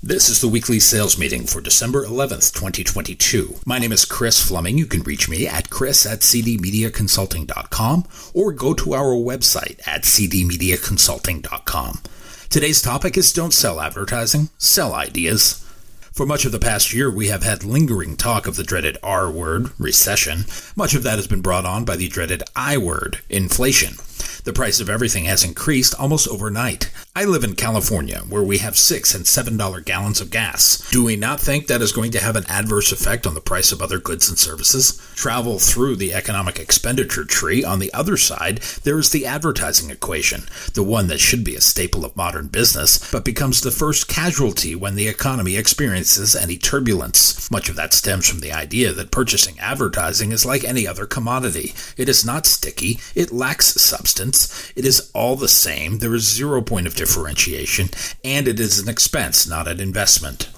This is the weekly sales meeting for December 11th, 2022. My name is Chris Fleming. You can reach me at chris at cdmediaconsulting.com or go to our website at cdmediaconsulting.com. Today's topic is don't sell advertising, sell ideas. For much of the past year, we have had lingering talk of the dreaded R word, recession. Much of that has been brought on by the dreaded I word, inflation. The price of everything has increased almost overnight. I live in California, where we have six and seven dollar gallons of gas. Do we not think that is going to have an adverse effect on the price of other goods and services? Travel through the economic expenditure tree. On the other side, there is the advertising equation, the one that should be a staple of modern business, but becomes the first casualty when the economy experiences any turbulence. Much of that stems from the idea that purchasing advertising is like any other commodity. It is not sticky, it lacks substance, it is all the same, there is zero point of difference differentiation, and it is an expense, not an investment.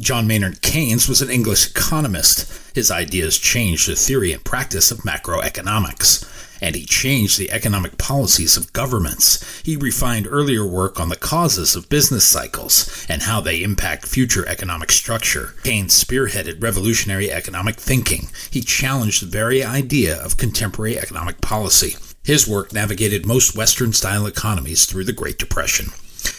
John Maynard Keynes was an English economist. His ideas changed the theory and practice of macroeconomics, and he changed the economic policies of governments. He refined earlier work on the causes of business cycles and how they impact future economic structure. Keynes spearheaded revolutionary economic thinking. He challenged the very idea of contemporary economic policy. His work navigated most Western style economies through the Great Depression.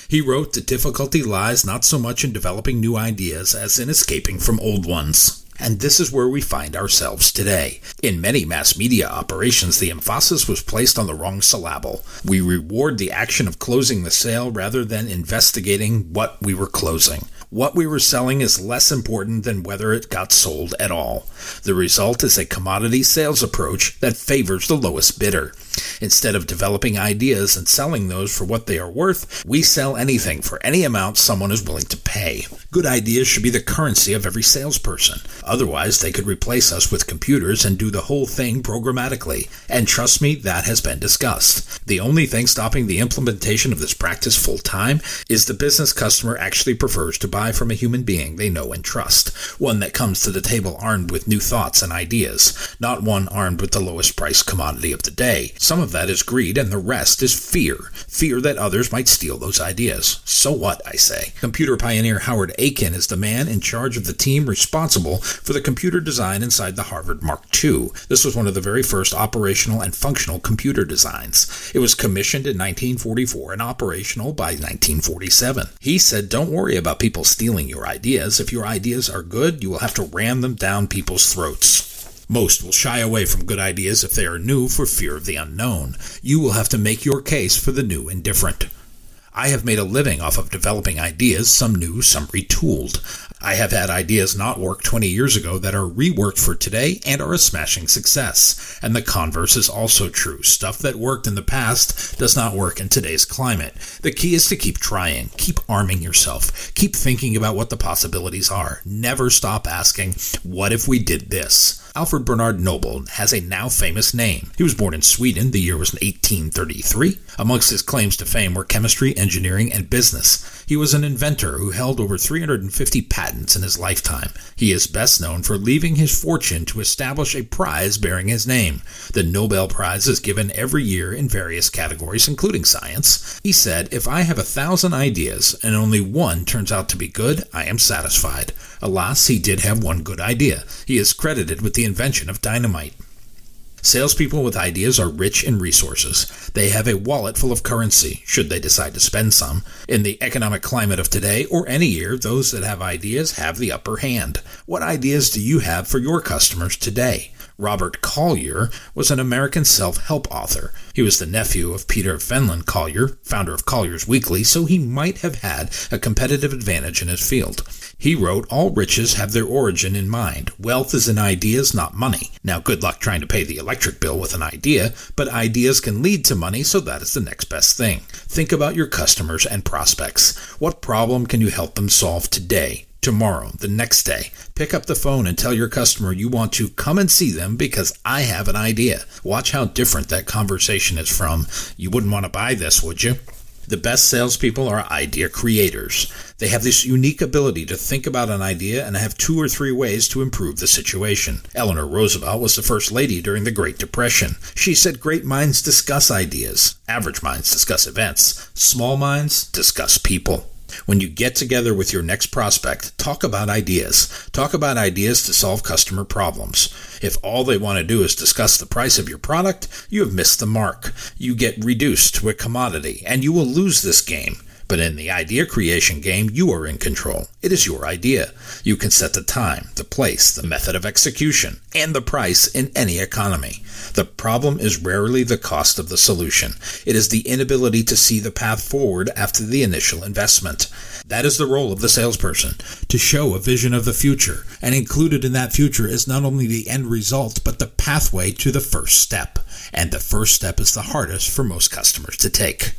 He wrote that difficulty lies not so much in developing new ideas as in escaping from old ones. And this is where we find ourselves today. In many mass media operations, the emphasis was placed on the wrong syllable. We reward the action of closing the sale rather than investigating what we were closing. What we were selling is less important than whether it got sold at all. The result is a commodity sales approach that favors the lowest bidder. Instead of developing ideas and selling those for what they are worth, we sell anything for any amount someone is willing to pay. Good ideas should be the currency of every salesperson. Otherwise, they could replace us with computers and do the whole thing programmatically. And trust me, that has been discussed. The only thing stopping the implementation of this practice full time is the business customer actually prefers to buy from a human being they know and trust, one that comes to the table armed with new thoughts and ideas, not one armed with the lowest price commodity of the day. Some of that is greed, and the rest is fear. Fear that others might steal those ideas. So what, I say. Computer pioneer Howard Aiken is the man in charge of the team responsible for the computer design inside the Harvard Mark II. This was one of the very first operational and functional computer designs. It was commissioned in 1944 and operational by 1947. He said, Don't worry about people stealing your ideas. If your ideas are good, you will have to ram them down people's throats. Most will shy away from good ideas if they are new for fear of the unknown. You will have to make your case for the new and different. I have made a living off of developing ideas, some new, some retooled. I have had ideas not work 20 years ago that are reworked for today and are a smashing success. And the converse is also true. Stuff that worked in the past does not work in today's climate. The key is to keep trying, keep arming yourself, keep thinking about what the possibilities are. Never stop asking, what if we did this? Alfred Bernard Nobel has a now famous name. He was born in Sweden. The year was 1833. Amongst his claims to fame were chemistry, engineering, and business. He was an inventor who held over 350 patents in his lifetime. He is best known for leaving his fortune to establish a prize bearing his name. The Nobel Prize is given every year in various categories, including science. He said, If I have a thousand ideas and only one turns out to be good, I am satisfied. Alas, he did have one good idea. He is credited with the invention of dynamite. Salespeople with ideas are rich in resources. They have a wallet full of currency, should they decide to spend some. In the economic climate of today, or any year, those that have ideas have the upper hand. What ideas do you have for your customers today? Robert Collier was an American self help author. He was the nephew of Peter Fenelon Collier, founder of Collier's Weekly, so he might have had a competitive advantage in his field. He wrote, All riches have their origin in mind. Wealth is in ideas, not money. Now, good luck trying to pay the electric bill with an idea, but ideas can lead to money, so that is the next best thing. Think about your customers and prospects. What problem can you help them solve today? tomorrow, the next day. Pick up the phone and tell your customer you want to come and see them because I have an idea. Watch how different that conversation is from, you wouldn't want to buy this, would you? The best salespeople are idea creators. They have this unique ability to think about an idea and have two or three ways to improve the situation. Eleanor Roosevelt was the first lady during the Great Depression. She said great minds discuss ideas, average minds discuss events, small minds discuss people. When you get together with your next prospect, talk about ideas. Talk about ideas to solve customer problems. If all they want to do is discuss the price of your product, you have missed the mark. You get reduced to a commodity, and you will lose this game. But in the idea creation game, you are in control. It is your idea. You can set the time, the place, the method of execution, and the price in any economy. The problem is rarely the cost of the solution. It is the inability to see the path forward after the initial investment. That is the role of the salesperson, to show a vision of the future, and included in that future is not only the end result, but the pathway to the first step. And the first step is the hardest for most customers to take.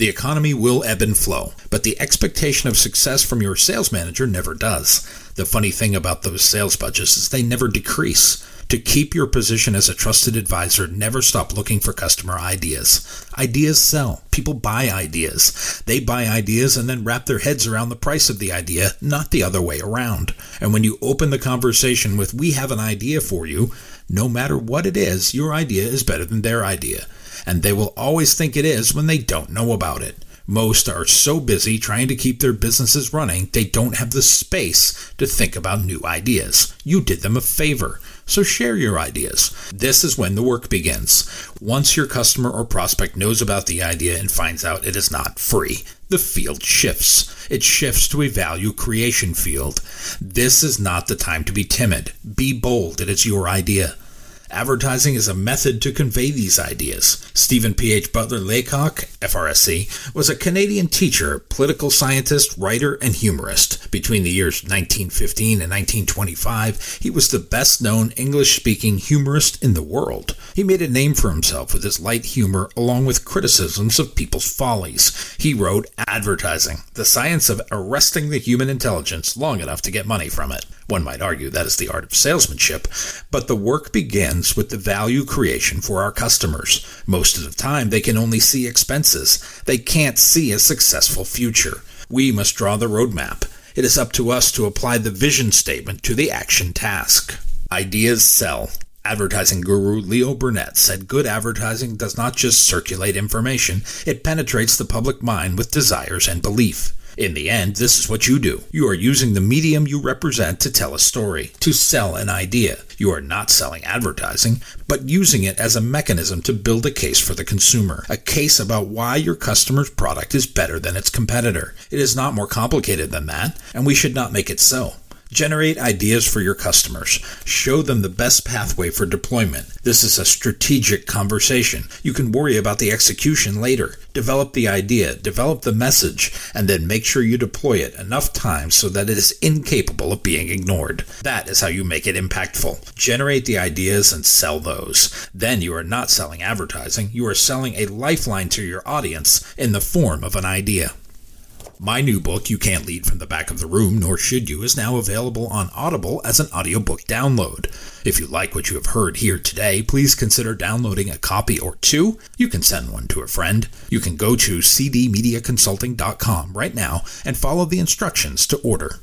The economy will ebb and flow, but the expectation of success from your sales manager never does. The funny thing about those sales budgets is they never decrease. To keep your position as a trusted advisor, never stop looking for customer ideas. Ideas sell. People buy ideas. They buy ideas and then wrap their heads around the price of the idea, not the other way around. And when you open the conversation with, We have an idea for you, no matter what it is, your idea is better than their idea and they will always think it is when they don't know about it. Most are so busy trying to keep their businesses running, they don't have the space to think about new ideas. You did them a favor. So share your ideas. This is when the work begins. Once your customer or prospect knows about the idea and finds out it is not free, the field shifts. It shifts to a value creation field. This is not the time to be timid. Be bold. It is your idea. Advertising is a method to convey these ideas. Stephen P.H. Butler Leacock, FRSC, was a Canadian teacher, political scientist, writer, and humorist. Between the years 1915 and 1925, he was the best known English speaking humorist in the world. He made a name for himself with his light humor along with criticisms of people's follies. He wrote Advertising, the science of arresting the human intelligence long enough to get money from it. One might argue that is the art of salesmanship, but the work begins with the value creation for our customers. Most of the time, they can only see expenses. They can't see a successful future. We must draw the roadmap. It is up to us to apply the vision statement to the action task. Ideas sell. Advertising guru Leo Burnett said good advertising does not just circulate information, it penetrates the public mind with desires and belief. In the end, this is what you do. You are using the medium you represent to tell a story, to sell an idea. You are not selling advertising, but using it as a mechanism to build a case for the consumer, a case about why your customer's product is better than its competitor. It is not more complicated than that, and we should not make it so. Generate ideas for your customers. Show them the best pathway for deployment. This is a strategic conversation. You can worry about the execution later. Develop the idea, develop the message, and then make sure you deploy it enough times so that it is incapable of being ignored. That is how you make it impactful. Generate the ideas and sell those. Then you are not selling advertising, you are selling a lifeline to your audience in the form of an idea. My new book, You Can't Lead from the Back of the Room, Nor Should You, is now available on Audible as an audiobook download. If you like what you have heard here today, please consider downloading a copy or two. You can send one to a friend. You can go to cdmediaconsulting.com right now and follow the instructions to order.